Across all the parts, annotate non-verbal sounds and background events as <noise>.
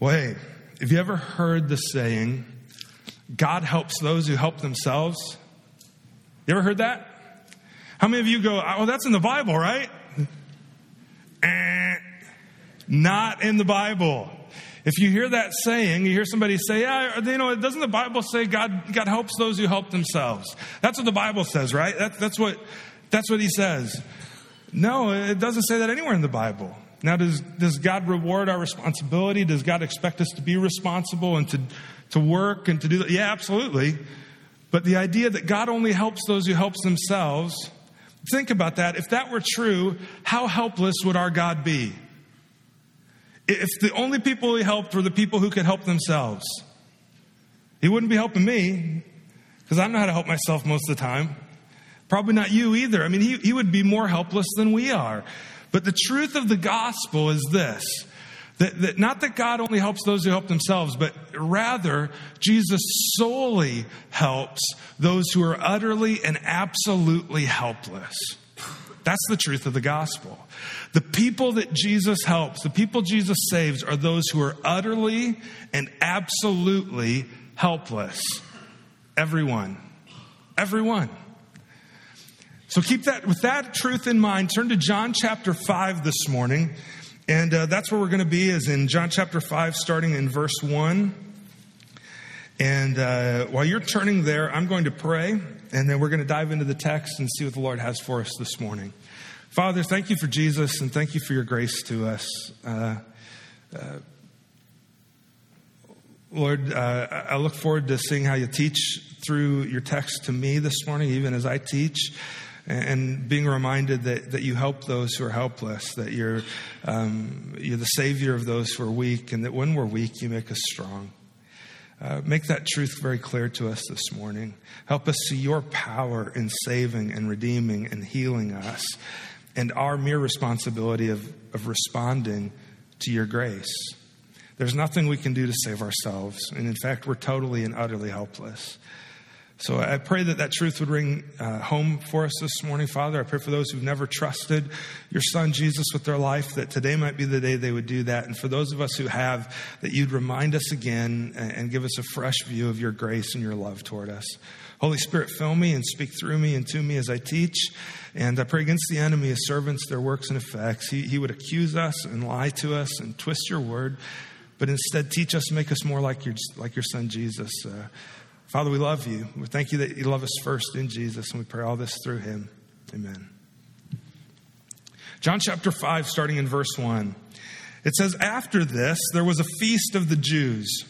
Wait, have you ever heard the saying, God helps those who help themselves? You ever heard that? How many of you go, oh, that's in the Bible, right? Eh, not in the Bible. If you hear that saying, you hear somebody say, yeah, you know, doesn't the Bible say God, God helps those who help themselves? That's what the Bible says, right? That, that's what, that's what he says. No, it doesn't say that anywhere in the Bible. Now, does, does God reward our responsibility? Does God expect us to be responsible and to, to work and to do that? Yeah, absolutely. But the idea that God only helps those who helps themselves, think about that. If that were true, how helpless would our God be? If the only people he helped were the people who could help themselves, he wouldn't be helping me because I know how to help myself most of the time. Probably not you either. I mean, he, he would be more helpless than we are. But the truth of the gospel is this that, that, not that God only helps those who help themselves, but rather Jesus solely helps those who are utterly and absolutely helpless. That's the truth of the gospel. The people that Jesus helps, the people Jesus saves, are those who are utterly and absolutely helpless. Everyone. Everyone. So keep that, with that truth in mind, turn to John chapter 5 this morning. And uh, that's where we're going to be, is in John chapter 5, starting in verse 1. And uh, while you're turning there, I'm going to pray, and then we're going to dive into the text and see what the Lord has for us this morning. Father, thank you for Jesus, and thank you for your grace to us. Uh, uh Lord, uh, I look forward to seeing how you teach through your text to me this morning, even as I teach and being reminded that, that you help those who are helpless, that you're, um, you're the Savior of those who are weak, and that when we're weak, you make us strong. Uh, make that truth very clear to us this morning. Help us see your power in saving and redeeming and healing us, and our mere responsibility of, of responding to your grace. There's nothing we can do to save ourselves, and in fact, we're totally and utterly helpless. So I pray that that truth would ring uh, home for us this morning, Father. I pray for those who've never trusted your Son Jesus with their life, that today might be the day they would do that. And for those of us who have, that you'd remind us again and, give us a fresh view of your grace and your love toward us. Holy Spirit, fill me and speak through me and to me as I teach. And I pray against the enemy, his servants, their works and effects. He, he would accuse us and lie to us and twist your word, but instead teach us, make us more like your, like your son Jesus. Uh, Father, we love you. We thank you that you love us first in Jesus, and we pray all this through him. Amen. John chapter 5, starting in verse 1. It says, After this, there was a feast of the Jews.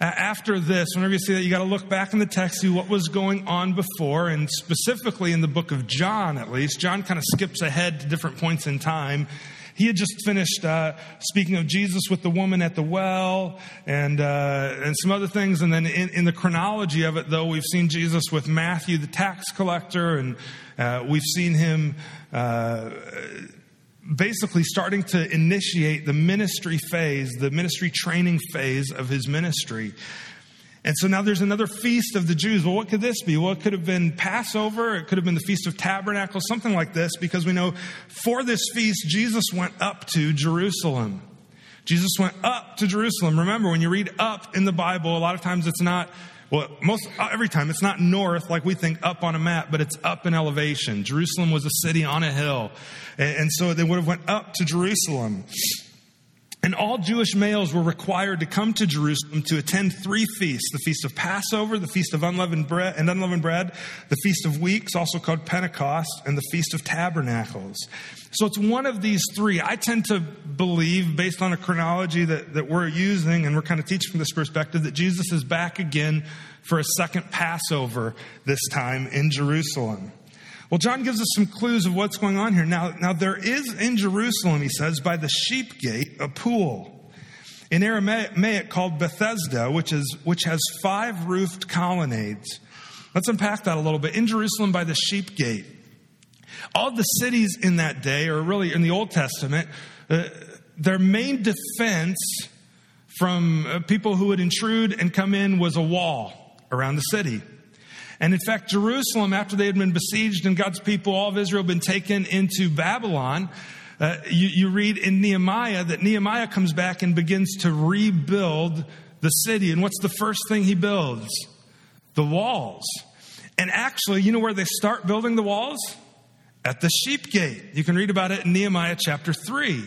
After this, whenever you see that, you got to look back in the text, see what was going on before, and specifically in the book of John, at least. John kind of skips ahead to different points in time he had just finished uh, speaking of Jesus with the woman at the well and, uh, and some other things. And then in, in, the chronology of it, though, we've seen Jesus with Matthew, the tax collector, and uh, we've seen him uh, basically starting to initiate the ministry phase, the ministry training phase of his ministry. And so now there's another feast of the Jews. Well, what could this be? Well, it could have been Passover. It could have been the Feast of Tabernacles, something like this, because we know for this feast, Jesus went up to Jerusalem. Jesus went up to Jerusalem. Remember, when you read up in the Bible, a lot of times it's not, well, most, every time it's not north like we think up on a map, but it's up in elevation. Jerusalem was a city on a hill. And, and so they would have went up to Jerusalem. And all Jewish males were required to come to Jerusalem to attend three feasts the Feast of Passover, the Feast of Unleavened Bread, and Unleavened Bread, the Feast of Weeks, also called Pentecost, and the Feast of Tabernacles. So it's one of these three. I tend to believe, based on a chronology that, that we're using, and we're kind of teaching from this perspective, that Jesus is back again for a second Passover this time in Jerusalem. Well, John gives us some clues of what's going on here. Now, now there is in Jerusalem, he says, by the sheep gate, a pool. In Aramaic called Bethesda, which, is, which has five roofed colonnades. Let's unpack that a little bit. In Jerusalem by the sheep gate. All the cities in that day, or really in the Old Testament, uh, their main defense from uh, people who would intrude and come in was a wall around the city. And in fact, Jerusalem, after they had been besieged and God's people, all of Israel, been taken into Babylon, Uh, you, you read in Nehemiah that Nehemiah comes back and begins to rebuild the city. And what's the first thing he builds? The walls. And actually, you know where they start building the walls? At the sheep gate. You can read about it in Nehemiah chapter 3.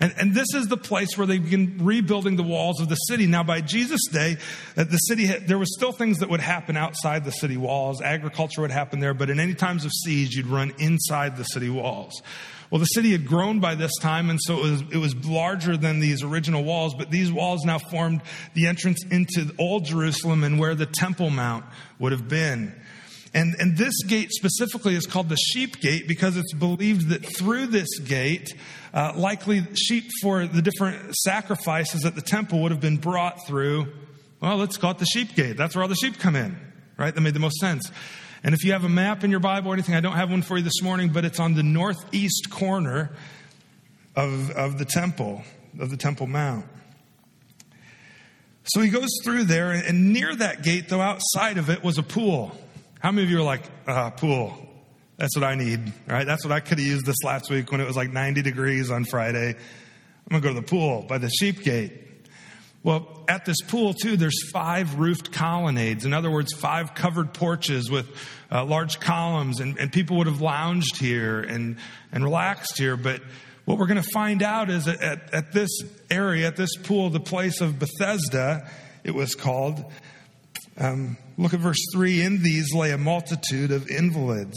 And, and this is the place where they begin rebuilding the walls of the city. Now, by Jesus' day, uh, the city, there was still things that would happen outside the city walls. Agriculture would happen there, but in any times of siege, you'd run inside the city walls. Well, the city had grown by this time, and so it was, it was larger than these original walls, but these walls now formed the entrance into Old Jerusalem and where the Temple Mount would have been. And, and this gate specifically is called the sheep gate because it's believed that through this gate, uh, likely sheep for the different sacrifices at the temple would have been brought through. Well, let's call it the sheep gate. That's where all the sheep come in, right? That made the most sense. And if you have a map in your Bible or anything, I don't have one for you this morning, but it's on the northeast corner of, of the temple, of the Temple Mount. So he goes through there, and near that gate, though, outside of it was a pool. How many of you are like, ah, pool? That's what I need, right? That's what I could have used this last week when it was like 90 degrees on Friday. I'm going to go to the pool by the sheep gate. Well, at this pool, too, there's five roofed colonnades. In other words, five covered porches with uh, large columns, and, and people would have lounged here and, and relaxed here. But what we're going to find out is at, at this area, at this pool, the place of Bethesda, it was called, um, look at verse 3 In these lay a multitude of invalids.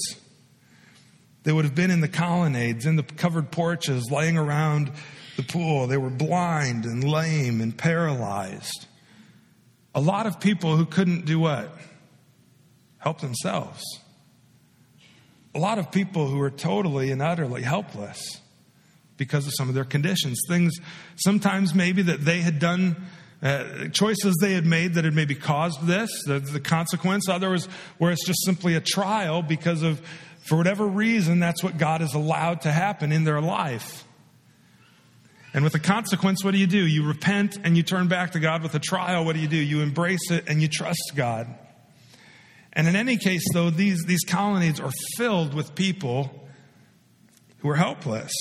They would have been in the colonnades, in the covered porches, laying around the pool. They were blind and lame and paralyzed. A lot of people who couldn't do what? Help themselves. A lot of people who were totally and utterly helpless because of some of their conditions. Things sometimes maybe that they had done uh, choices they had made that had maybe caused this, the, the consequence. Others where it's just simply a trial because of, for whatever reason, that's what God has allowed to happen in their life. And with the consequence, what do you do? You repent and you turn back to God. With a trial, what do you do? You embrace it and you trust God. And in any case, though, these, these colonnades are filled with people who are helpless.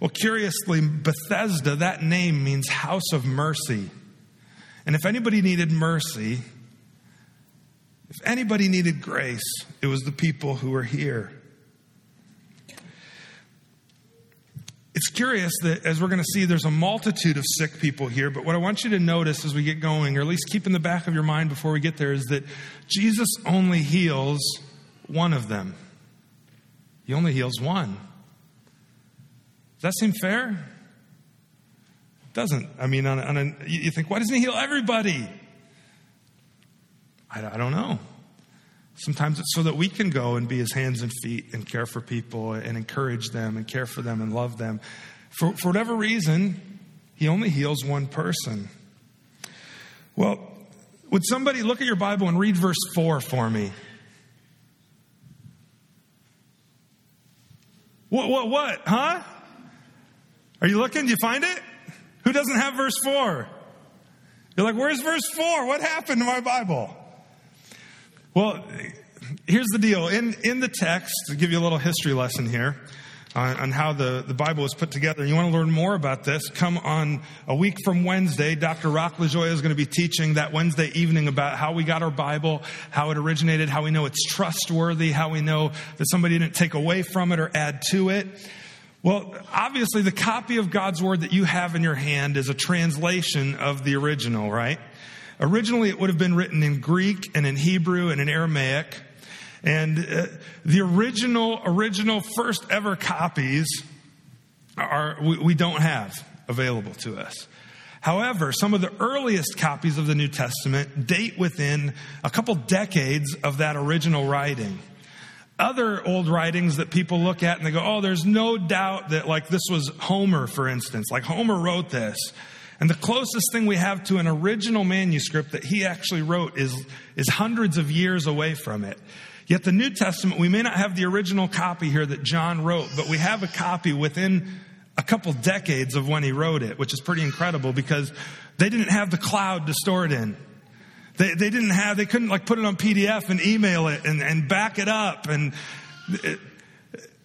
Well, curiously, Bethesda, that name means house of mercy. And if anybody needed mercy, if anybody needed grace, it was the people who were here. It's curious that as we're going to see, there's a multitude of sick people here, but what I want you to notice as we get going, or at least keep in the back of your mind before we get there, is that Jesus only heals one of them. He only heals one. Does that seem fair? Doesn't. I mean, on a, on a, you think, why doesn't he heal everybody? I, I don't know. Sometimes it's so that we can go and be his hands and feet and care for people and encourage them and care for them and love them. For, for whatever reason, he only heals one person. Well, would somebody look at your Bible and read verse 4 for me? What, what, what? Huh? Are you looking? Do you find it? Who doesn't have verse 4? You're like, where's verse 4? What happened to my Bible? Well, here's the deal. In, in the text, to give you a little history lesson here on, on how the, the Bible was put together, you want to learn more about this, come on a week from Wednesday. Dr. Rock LaJoya is going to be teaching that Wednesday evening about how we got our Bible, how it originated, how we know it's trustworthy, how we know that somebody didn't take away from it or add to it. Well, obviously, the copy of God's Word that you have in your hand is a translation of the original, right? Originally, it would have been written in Greek and in Hebrew and in Aramaic. And uh, the original, original first ever copies are, we, we don't have available to us. However, some of the earliest copies of the New Testament date within a couple decades of that original writing other old writings that people look at and they go, oh, there's no doubt that, like, this was Homer, for instance. Like, Homer wrote this. And the closest thing we have to an original manuscript that he actually wrote is, is hundreds of years away from it. Yet the New Testament, we may not have the original copy here that John wrote, but we have a copy within a couple decades of when he wrote it, which is pretty incredible because they didn't have the cloud to store it in. They, they didn't have, they couldn't like put it on PDF and email it and, and back it up. And it,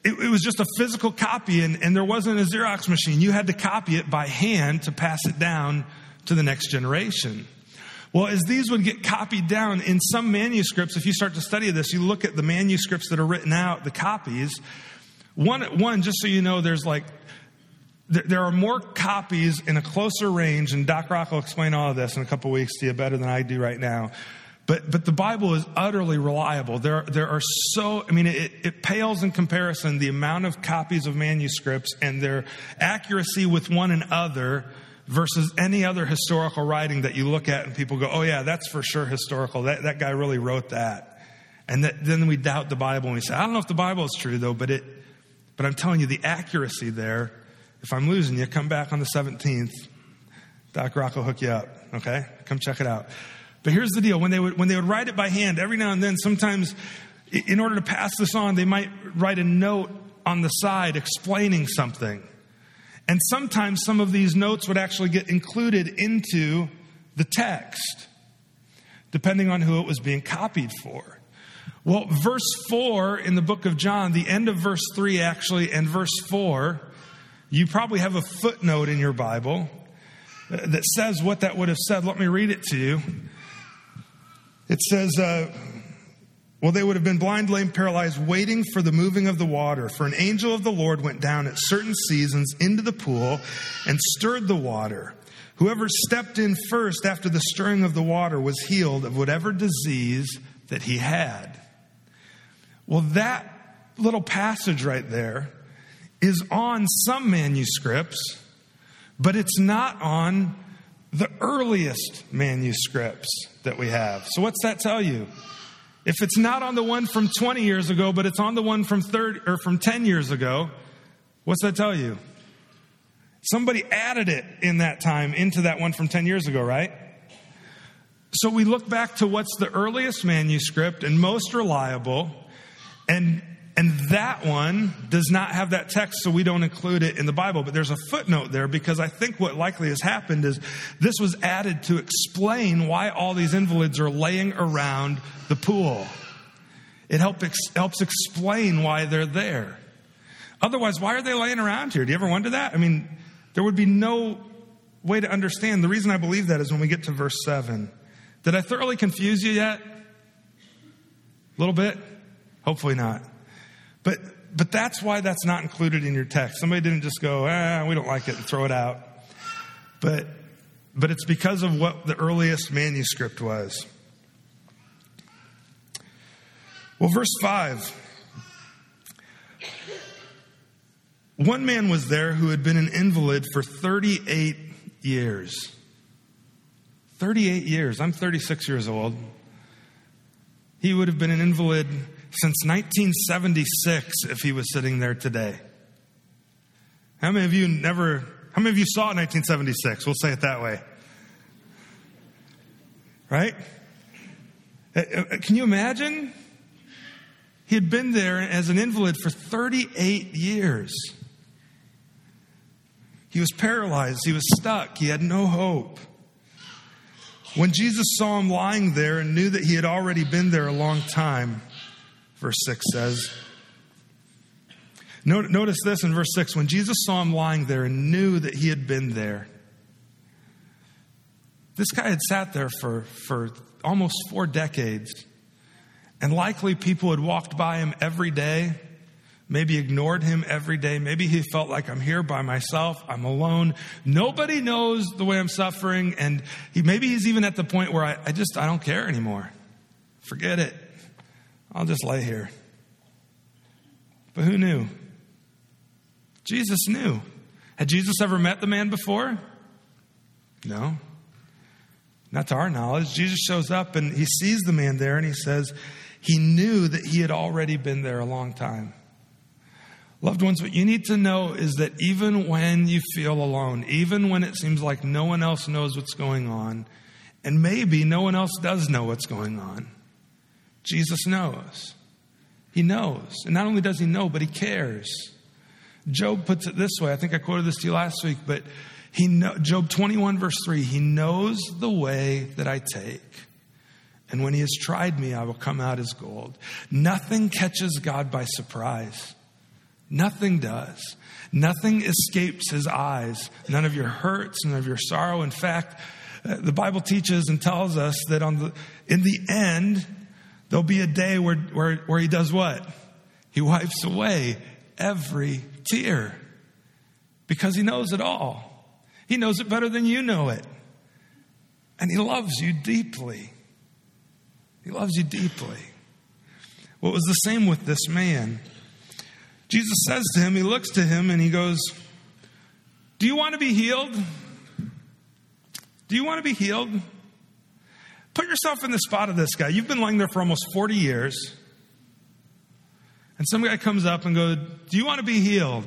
it, it was just a physical copy and, and there wasn't a Xerox machine. You had to copy it by hand to pass it down to the next generation. Well, as these would get copied down in some manuscripts, if you start to study this, you look at the manuscripts that are written out, the copies. One, one just so you know, there's like, there are more copies in a closer range, and Doc Rock will explain all of this in a couple weeks to you better than I do right now. But, but the Bible is utterly reliable. There, there are so, I mean, it, it pales in comparison the amount of copies of manuscripts and their accuracy with one another versus any other historical writing that you look at and people go, oh, yeah, that's for sure historical. That, that guy really wrote that. And that, then we doubt the Bible and we say, I don't know if the Bible is true, though, but, it, but I'm telling you, the accuracy there, if I'm losing you, come back on the 17th. Doc Rock will hook you up, okay? Come check it out. But here's the deal when they, would, when they would write it by hand, every now and then, sometimes in order to pass this on, they might write a note on the side explaining something. And sometimes some of these notes would actually get included into the text, depending on who it was being copied for. Well, verse 4 in the book of John, the end of verse 3 actually, and verse 4, you probably have a footnote in your Bible that says what that would have said. Let me read it to you. It says, uh, well, they would have been blind, lame, paralyzed, waiting for the moving of the water. For an angel of the Lord went down at certain seasons into the pool and stirred the water. Whoever stepped in first after the stirring of the water was healed of whatever disease that he had. Well, that little passage right there is on some manuscripts, but it's not on the earliest manuscripts that we have. So, what's that tell you? If it's not on the one from 20 years ago, but it's on the one from 30 or from 10 years ago, what's that tell you? Somebody added it in that time into that one from 10 years ago, right? So we look back to what's the earliest manuscript and most reliable, and and that one does not have that text, so we don't include it in the Bible. But there's a footnote there because I think what likely has happened is this was added to explain why all these invalids are laying around the pool. It help, helps explain why they're there. Otherwise, why are they laying around here? Do you ever wonder that? I mean, there would be no way to understand. The reason I believe that is when we get to verse 7. Did I thoroughly confuse you yet? A little bit? Hopefully not. But, but that's why that's not included in your text. Somebody didn't just go, ah, we don't like it and throw it out. But, but it's because of what the earliest manuscript was. Well, verse 5. One man was there who had been an invalid for 38 years. 38 years. I'm 36 years old. He would have been an invalid since 1976 if he was sitting there today. How many of you never, how many of you saw 1976? We'll say it that way. Right? Uh, uh, can you imagine? He had been there as an invalid for 38 years. He was paralyzed. He was stuck. He had no hope. When Jesus saw him lying there and knew that he had already been there a long time, verse 6 says. Notice this in verse 6 when Jesus saw him lying there and knew that he had been there. This guy had sat there for, for almost four decades, and likely people had walked by him every day, maybe ignored him every day. Maybe he felt like I'm here by myself, I'm alone. Nobody knows the way I'm suffering, and he, maybe he's even at the point where I, I just I don't care anymore. Forget it. I'll just lay here. But who knew? Jesus knew. Had Jesus ever met the man before? No. Not to our knowledge. Jesus shows up and he sees the man there and he says he knew that he had already been there a long time. Loved ones, what you need to know is that even when you feel alone, even when it seems like no one else knows what's going on, and maybe no one else does know what's going on, Jesus knows. He knows. And not only does he know, but he cares. Job puts it this way. I think I quoted this to you last week, but he know, Job 21 verse 3, he knows the way that I take. And when he has tried me, I will come out as gold. Nothing catches God by surprise. Nothing does. Nothing escapes his eyes. None of your hurts, none of your sorrow. In fact, uh, the Bible teaches and tells us that on the, in the end, there'll be a day where, where, where he does what? He wipes away every tear because he knows it all. He knows it better than you know it. And he loves you deeply. He loves you deeply. Well, it was the same with this man. Jesus says to him, he looks to him and he goes, Do you want to be healed? Do you want to be healed? Put yourself in the spot of this guy. You've been lying there for almost 40 years. And some guy comes up and goes, Do you want to be healed?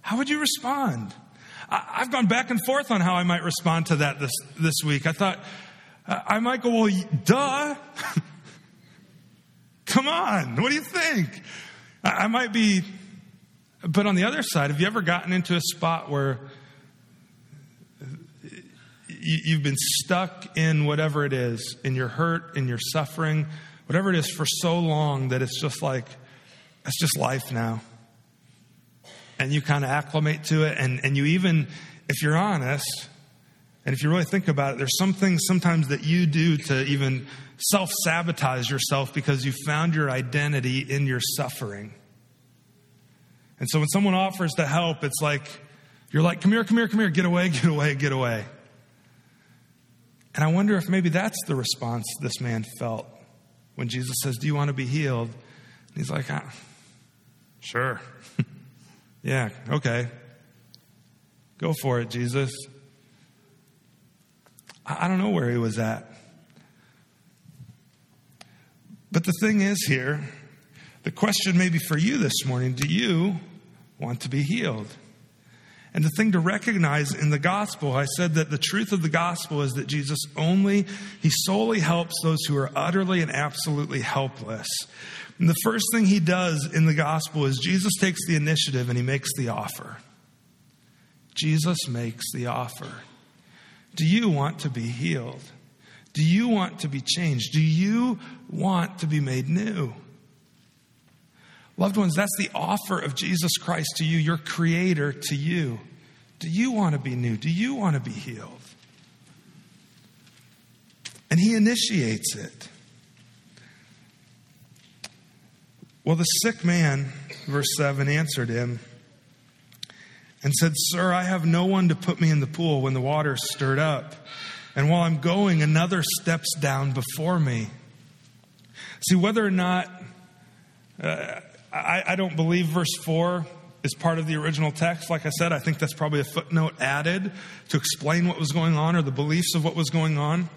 How would you respond? I, have gone back and forth on how I might respond to that this, this week. I thought, uh, I might go, Well, duh. <laughs> Come on. What do you think? I, I might be, but on the other side, have you ever gotten into a spot where you've been stuck in whatever it is, in your hurt, in your suffering, whatever it is for so long that it's just like, it's just life now. And you kind of acclimate to it. And, and you even, if you're honest, and if you really think about it, there's some things sometimes that you do to even self sabotage yourself because you found your identity in your suffering. And so when someone offers to help, it's like, you're like, come here, come here, come here, get away, <laughs> get away, get away. And I wonder if maybe that's the response this man felt when Jesus says, Do you want to be healed? And he's like, ah, Sure. <laughs> yeah, okay. Go for it, Jesus. I, I don't know where he was at. But the thing is here, the question maybe for you this morning do you want to be healed? And the thing to recognize in the gospel, I said that the truth of the gospel is that Jesus only, he solely helps those who are utterly and absolutely helpless. And the first thing he does in the gospel is Jesus takes the initiative and he makes the offer. Jesus makes the offer. Do you want to be healed? Do you want to be changed? Do you want to be made new? Loved ones, that's the offer of Jesus Christ to you, your creator to you. Do you want to be new? Do you want to be healed? And he initiates it. Well, the sick man, verse 7, answered him and said, Sir, I have no one to put me in the pool when the water is stirred up. And while I'm going, another steps down before me. See, whether or not uh, I, I don't believe verse 4 is part of the original text. Like I said, I think that's probably a footnote added to explain what was going on or the beliefs of what was going on.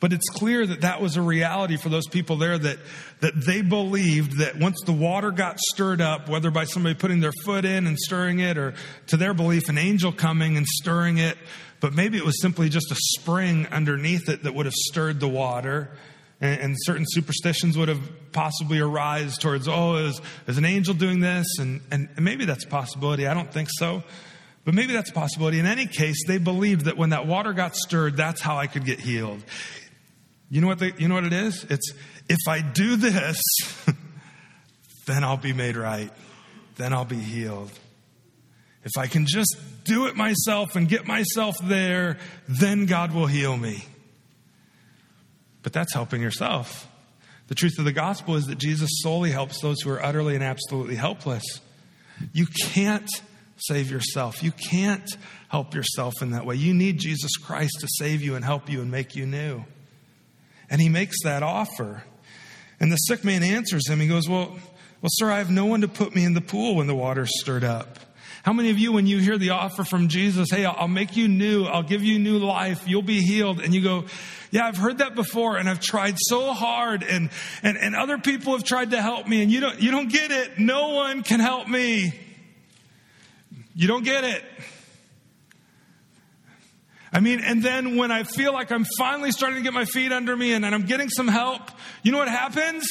But it's clear that that was a reality for those people there that, that they believed that once the water got stirred up, whether by somebody putting their foot in and stirring it or to their belief, an angel coming and stirring it, but maybe it was simply just a spring underneath it that would have stirred the water and, and certain superstitions would have possibly arise towards, oh, is, is an angel doing this? And, and, and maybe that's a possibility. I don't think so. But maybe that's a possibility. In any case, they believed that when that water got stirred, that's how I could get healed. You know what, they, you know what it is? It's if I do this, <laughs> then I'll be made right. Then I'll be healed. If I can just do it myself and get myself there, then God will heal me. But that's helping yourself. The truth of the gospel is that Jesus solely helps those who are utterly and absolutely helpless. You can't save yourself. You can't help yourself in that way. You need Jesus Christ to save you and help you and make you new. And he makes that offer. And the sick man answers him. He goes, Well, well, sir, I have no one to put me in the pool when the water's stirred up. How many of you, when you hear the offer from Jesus, hey, I'll make you new, I'll give you new life, you'll be healed, and you go, yeah, I've heard that before and I've tried so hard and, and, and other people have tried to help me and you don't, you don't get it. No one can help me. You don't get it. I mean, and then when I feel like I'm finally starting to get my feet under me and, and I'm getting some help, you know what happens?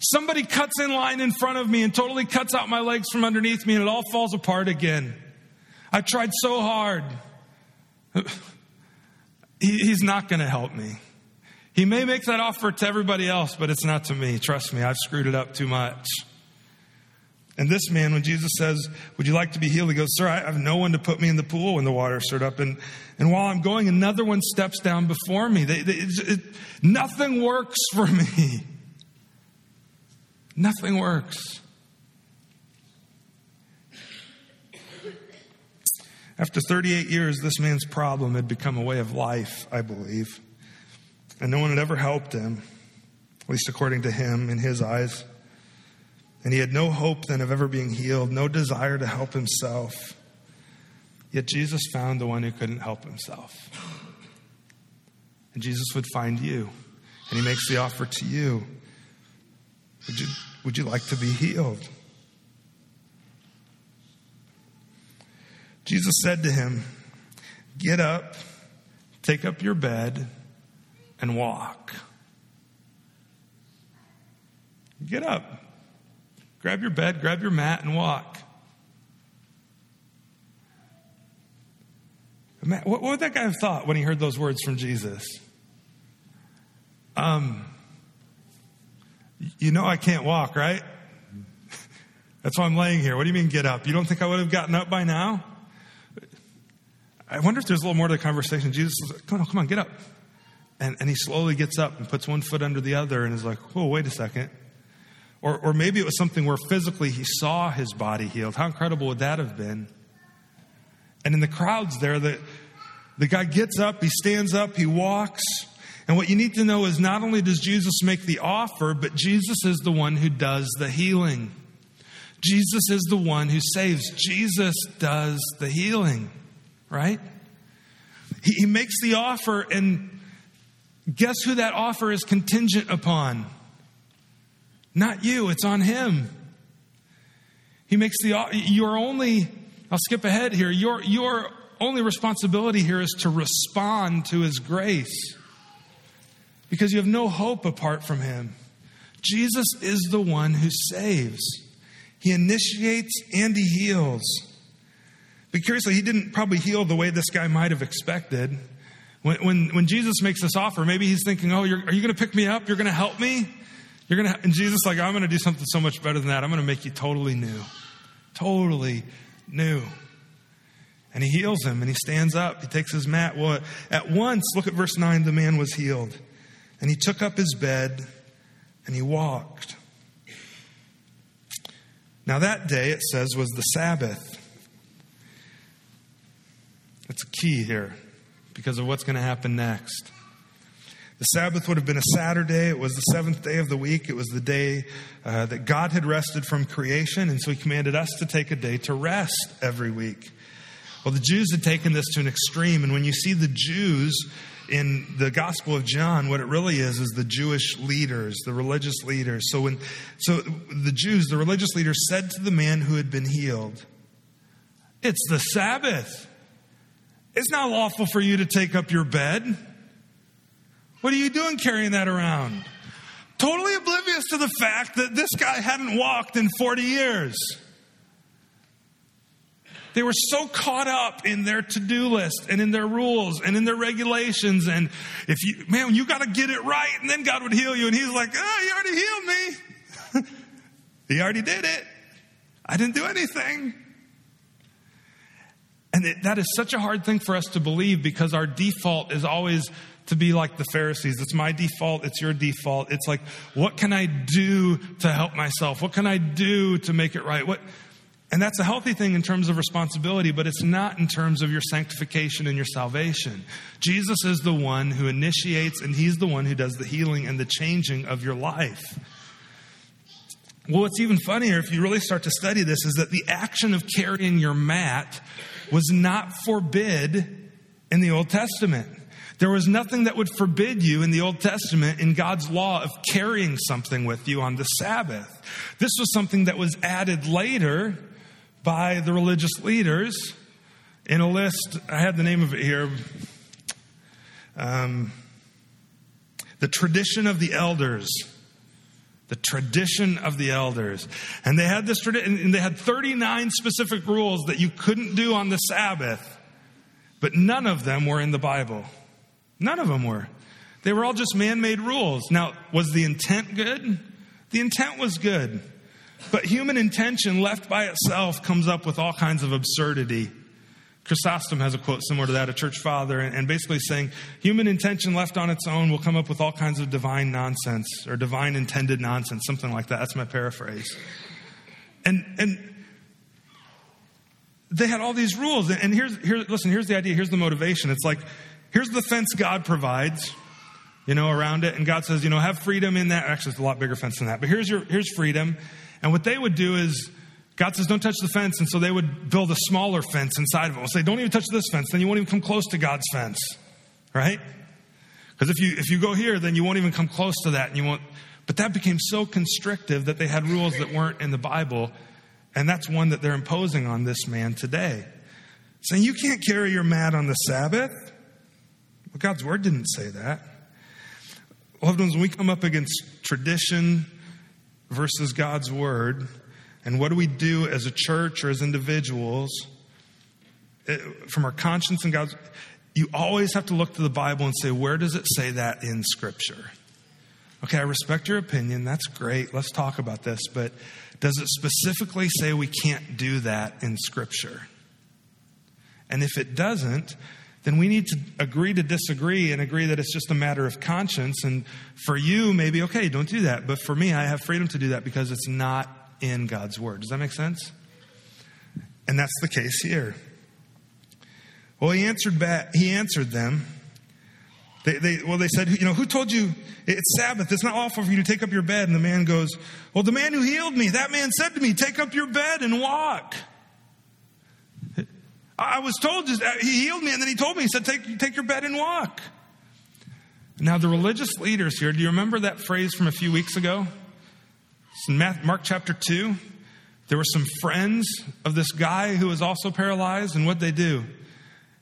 Somebody cuts in line in front of me and totally cuts out my legs from underneath me and it all falls apart again. I tried so hard. He, he's not going to help me. He may make that offer to everybody else, but it's not to me. Trust me, I've screwed it up too much. And this man, when Jesus says, Would you like to be healed? He goes, Sir, I have no one to put me in the pool when the water stirred up. And, and while I'm going, another one steps down before me. They, they, it, it, nothing works for me. <laughs> Nothing works. After 38 years, this man's problem had become a way of life, I believe. And no one had ever helped him, at least according to him, in his eyes. And he had no hope then of ever being healed, no desire to help himself. Yet Jesus found the one who couldn't help himself. And Jesus would find you, and he makes the offer to you. Would you, would you like to be healed? Jesus said to him, Get up, take up your bed, and walk. Get up, grab your bed, grab your mat, and walk. What would that guy have thought when he heard those words from Jesus? Um, you know I can't walk, right? <laughs> That's why I'm laying here. What do you mean get up? You don't think I would have gotten up by now? I wonder if there's a little more to the conversation. Jesus is like, come on, come on, get up. And, and he slowly gets up and puts one foot under the other and is like, whoa, wait a second. Or, or maybe it was something where physically he saw his body healed. How incredible would that have been? And in the crowds there, the, the guy gets up, he stands up, he walks. And what you need to know is not only does Jesus make the offer, but Jesus is the one who does the healing. Jesus is the one who saves. Jesus does the healing right? He, he makes the offer, and guess who that offer is contingent upon? Not you, it's on him. He makes the your only I'll skip ahead here. Your your only responsibility here is to respond to his grace. Because you have no hope apart from him. Jesus is the one who saves. He initiates and he heals. But curiously, he didn't probably heal the way this guy might have expected. When, when, when Jesus makes this offer, maybe he's thinking, Oh, are you going to pick me up? You're going to help me? You're going to, and Jesus like, I'm going to do something so much better than that. I'm going to make you totally new. Totally new. And he heals him and he stands up. He takes his mat. Well, at once, look at verse 9, the man was healed. And he took up his bed and he walked. Now, that day, it says, was the Sabbath. That's a key here because of what's going to happen next. The Sabbath would have been a Saturday. It was the seventh day of the week. It was the day uh, that God had rested from creation, and so He commanded us to take a day to rest every week. Well, the Jews had taken this to an extreme, and when you see the Jews in the Gospel of John, what it really is is the Jewish leaders, the religious leaders. So when so the Jews, the religious leaders said to the man who had been healed, "It's the Sabbath." It's not lawful for you to take up your bed. What are you doing carrying that around? Totally oblivious to the fact that this guy hadn't walked in 40 years. They were so caught up in their to do list and in their rules and in their regulations. And if you, man, you got to get it right, and then God would heal you. And He's like, oh, He already healed me. <laughs> he already did it. I didn't do anything. And it, that is such a hard thing for us to believe because our default is always to be like the Pharisees. It's my default, it's your default. It's like, what can I do to help myself? What can I do to make it right? What and that's a healthy thing in terms of responsibility, but it's not in terms of your sanctification and your salvation. Jesus is the one who initiates and he's the one who does the healing and the changing of your life. Well, what's even funnier if you really start to study this is that the action of carrying your mat was not forbid in the Old Testament. There was nothing that would forbid you in the Old Testament in God's law of carrying something with you on the Sabbath. This was something that was added later by the religious leaders in a list. I had the name of it here. Um, the tradition of the elders the tradition of the elders. And they had this tradition, and they had 39 specific rules that you couldn't do on the Sabbath, but none of them were in the Bible. None of them were. They were all just man made rules. Now, was the intent good? The intent was good. But human intention left by itself comes up with all kinds of absurdity. Chrysostom has a quote similar to that, a church father, and basically saying human intention left on its own will come up with all kinds of divine nonsense or divine intended nonsense, something like that. That's my paraphrase. And, and they had all these rules. And here's, here, listen, here's the idea. Here's the motivation. It's like, here's the fence God provides, you know, around it. And God says, you know, have freedom in that. Actually, it's a lot bigger fence than that. But here's your, here's freedom. And what they would do is, God says, don't touch the fence. And so they would build a smaller fence inside of it. We'll say, don't even touch this fence. Then you won't even come close to God's fence. Right? Because if you, if you go here, then you won't even come close to that. And you won't, but that became so constrictive that they had rules that weren't in the Bible and that's one that they're imposing on this man today. Saying, you can't carry your mat on the Sabbath. Well, God's word didn't say that. Loved ones, when we come up against tradition versus God's word, and what do we do as a church or as individuals eh, from our conscience and God's, you always have to look to the Bible and say, where does it say that in Scripture? Okay, I respect your opinion. That's great. Let's talk about this. But does it specifically say we can't do that in Scripture? And if it doesn't, then we need to agree to disagree and agree that it's just a matter of conscience. And for you, maybe, okay, don't do that. But for me, I have freedom to do that because it's not in God's Word. Does that make sense? And that's the case here. Well, he answered back, he answered them. They, they, well, they said, you know, who told you it's Sabbath? It's not lawful for you to take up your bed. And the man goes, well, the man who healed me, that man said to me, take up your bed and walk. I was told, just, uh, he healed me and then he told me, he said, take, take your bed and walk. Now, the religious leaders here, do you remember that phrase from a few weeks ago? In Mark chapter 2. There were some friends of this guy who was also paralyzed, and what they do?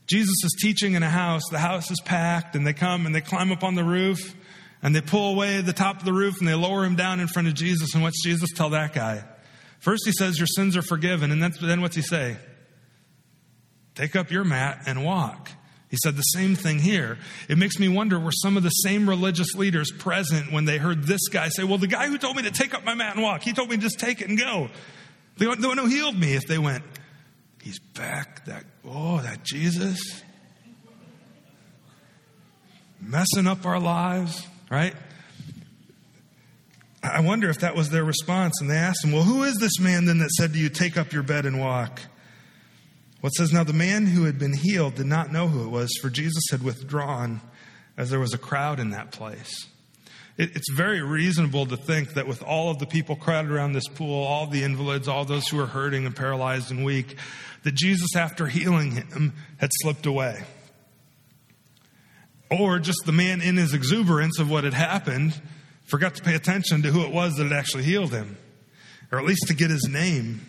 Jesus is teaching in a house. The house is packed, and they come and they climb up on the roof and they pull away the top of the roof and they lower him down in front of Jesus. And what's Jesus tell that guy? First, he says, Your sins are forgiven. And then what's he say? Take up your mat and walk. He said the same thing here. It makes me wonder were some of the same religious leaders present when they heard this guy say, Well, the guy who told me to take up my mat and walk, he told me to just take it and go. The one who healed me, if they went, He's back. That, oh, that Jesus. Messing up our lives, right? I wonder if that was their response. And they asked him, Well, who is this man then that said to you, Take up your bed and walk? Well, it says, Now the man who had been healed did not know who it was, for Jesus had withdrawn as there was a crowd in that place it's very reasonable to think that with all of the people crowded around this pool, all the invalids, all those who were hurting and paralyzed and weak, that Jesus, after healing him, had slipped away. Or just the man in his exuberance of what had happened forgot to pay attention to who it was that had actually healed him, or at least to get his name.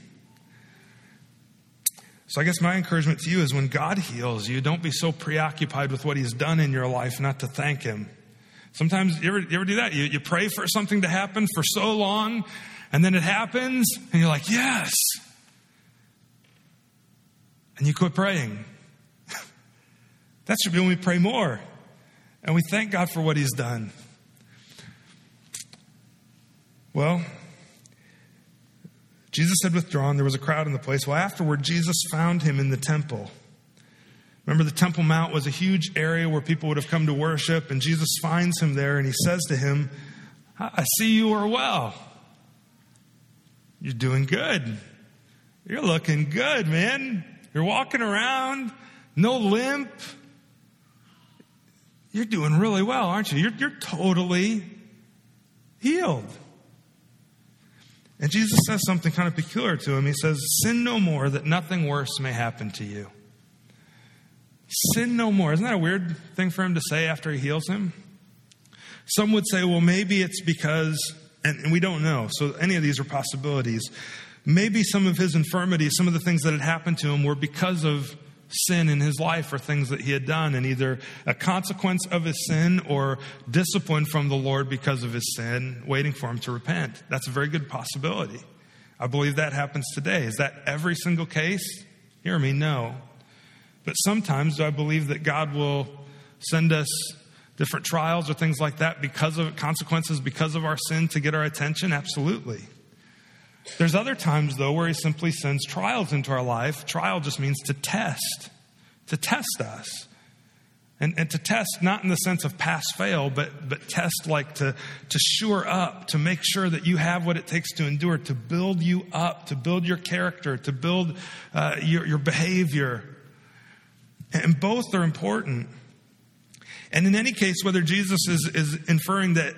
So I guess my encouragement to you is when God heals you, don't be so preoccupied with what he's done in your life not to thank him. Sometimes you ever, you ever do that? You, you pray for something to happen for so long, and then it happens, and you're like, yes. And you quit praying. <laughs> that should be when we pray more. And we thank God for what He's done. Well, Jesus had withdrawn. There was a crowd in the place. Well, afterward, Jesus found him in the temple Remember, the Temple Mount was a huge area where people would have come to worship, and Jesus finds him there and he says to him, I see you are well. You're doing good. You're looking good, man. You're walking around, no limp. You're doing really well, aren't you? You're, you're totally healed. And Jesus says something kind of peculiar to him. He says, Sin no more that nothing worse may happen to you. Sin no more. Isn't that a weird thing for him to say after he heals him? Some would say, well, maybe it's because, and, and we don't know, so any of these are possibilities. Maybe some of his infirmities, some of the things that had happened to him were because of sin in his life or things that he had done, and either a consequence of his sin or discipline from the Lord because of his sin, waiting for him to repent. That's a very good possibility. I believe that happens today. Is that every single case? Hear me, no. But sometimes do I believe that God will send us different trials or things like that because of consequences, because of our sin to get our attention? Absolutely. There's other times, though, where He simply sends trials into our life. Trial just means to test, to test us. And, and to test, not in the sense of pass fail, but, but test like to, to sure up, to make sure that you have what it takes to endure, to build you up, to build your character, to build uh, your, your behavior. And both are important. And in any case, whether Jesus is, is inferring that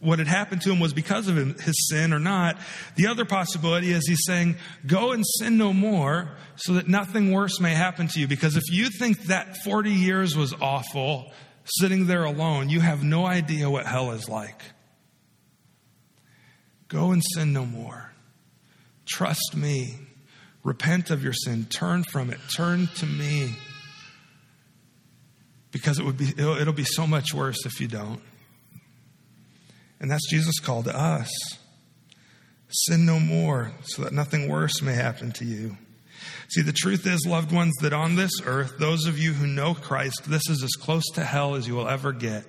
what had happened to him was because of his sin or not. The other possibility is he's saying, Go and sin no more so that nothing worse may happen to you. Because if you think that 40 years was awful, sitting there alone, you have no idea what hell is like. Go and sin no more. Trust me. Repent of your sin. Turn from it. Turn to me. Because it would be, it'll, it'll be so much worse if you don't. And that's Jesus' call to us. Sin no more, so that nothing worse may happen to you. See, the truth is, loved ones, that on this earth, those of you who know Christ, this is as close to hell as you will ever get.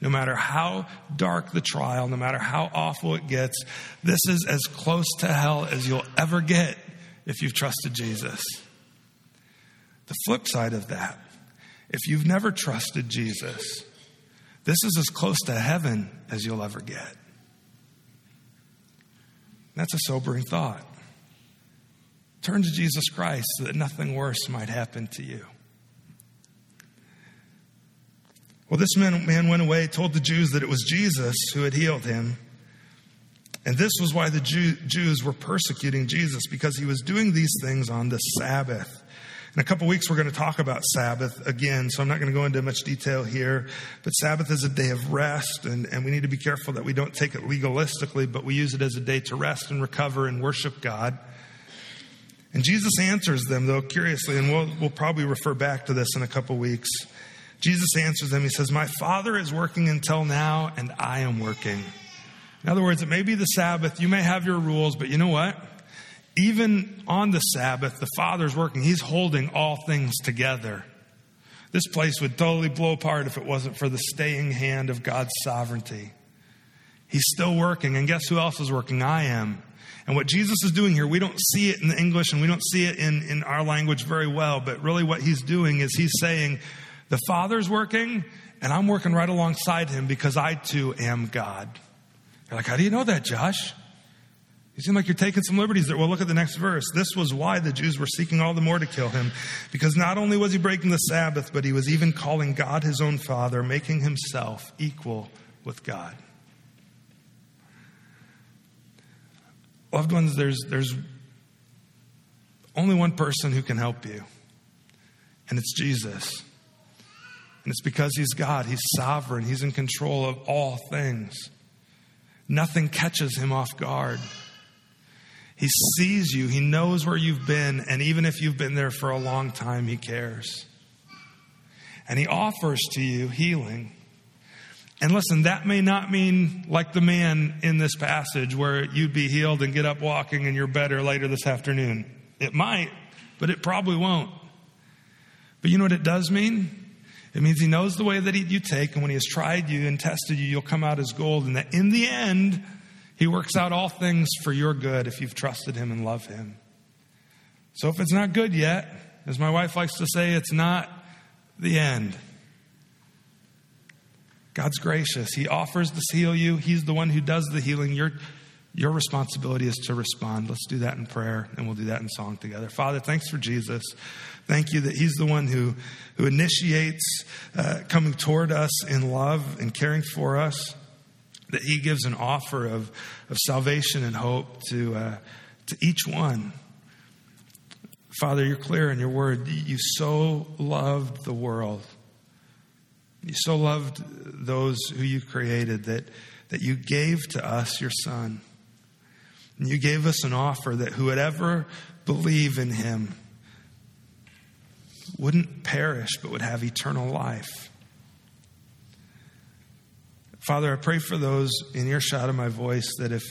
No matter how dark the trial, no matter how awful it gets, this is as close to hell as you'll ever get if you've trusted Jesus. The flip side of that, if you've never trusted Jesus, this is as close to heaven as you'll ever get. That's a sobering thought. Turn to Jesus Christ so that nothing worse might happen to you. Well, this man, man went away, told the Jews that it was Jesus who had healed him. And this was why the Jew, Jews were persecuting Jesus, because he was doing these things on the Sabbath. In a couple weeks, we're going to talk about Sabbath again, so I'm not going to go into much detail here. But Sabbath is a day of rest, and, and we need to be careful that we don't take it legalistically, but we use it as a day to rest and recover and worship God. And Jesus answers them, though, curiously, and we'll, we'll probably refer back to this in a couple weeks. Jesus answers them. He says, My Father is working until now, and I am working. In other words, it may be the Sabbath, you may have your rules, but you know what? Even on the Sabbath, the Father's working. He's holding all things together. This place would totally blow apart if it wasn't for the staying hand of God's sovereignty. He's still working, and guess who else is working? I am. And what Jesus is doing here, we don't see it in the English and we don't see it in, in our language very well, but really what he's doing is he's saying, The Father's working, and I'm working right alongside him because I too am God. You're like, How do you know that, Josh? You seem like you're taking some liberties there. Well, look at the next verse. This was why the Jews were seeking all the more to kill him, because not only was he breaking the Sabbath, but he was even calling God his own Father, making himself equal with God. Loved ones, there's, there's only one person who can help you, and it's Jesus. And it's because he's God, he's sovereign, he's in control of all things. Nothing catches him off guard. He sees you, He knows where you've been, and even if you've been there for a long time, He cares. And He offers to you healing. And listen, that may not mean like the man in this passage where you'd be healed and get up walking and you're better later this afternoon. It might, but it probably won't. But you know what it does mean? It means he knows the way that you take, and when he has tried you and tested you, you'll come out as gold, and that in the end, he works out all things for your good if you've trusted Him and love Him. So if it's not good yet, as my wife likes to say, it's not the end. God's gracious. He offers to heal you. He's the one who does the healing. Your, your responsibility is to respond. Let's do that in prayer, and we'll do that in song together. Father, thanks for Jesus. Thank you that He's the one who, who initiates uh, coming toward us in love and caring for us that he gives an offer of, of salvation and hope to, uh, to each one. Father, you're clear in your word. You so loved the world. You so loved those who you created that, that you gave to us your Son. And you gave us an offer that who would ever believe in him wouldn't perish, but would have eternal life. Father, I pray for those in earshot of my voice that if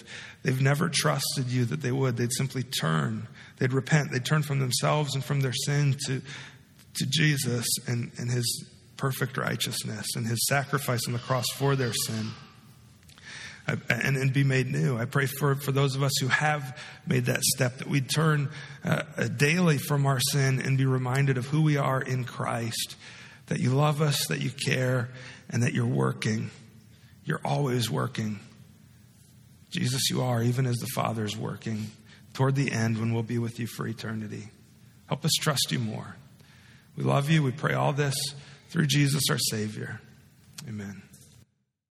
they've never trusted you, that they would. They'd simply turn. They'd repent. They'd turn from themselves and from their sin to, to Jesus and, and his perfect righteousness and his sacrifice on the cross for their sin. and, and be made new. I pray for, for those of us who have made that step that we'd turn uh, daily from our sin and be reminded of who we are in Christ, that you love us, that you care, and that you're working. You're always working. Jesus, you are, even as the Father is working toward the end when we'll be with you for eternity. Help us trust you more. We love you. We pray all this through Jesus, our Savior. Amen.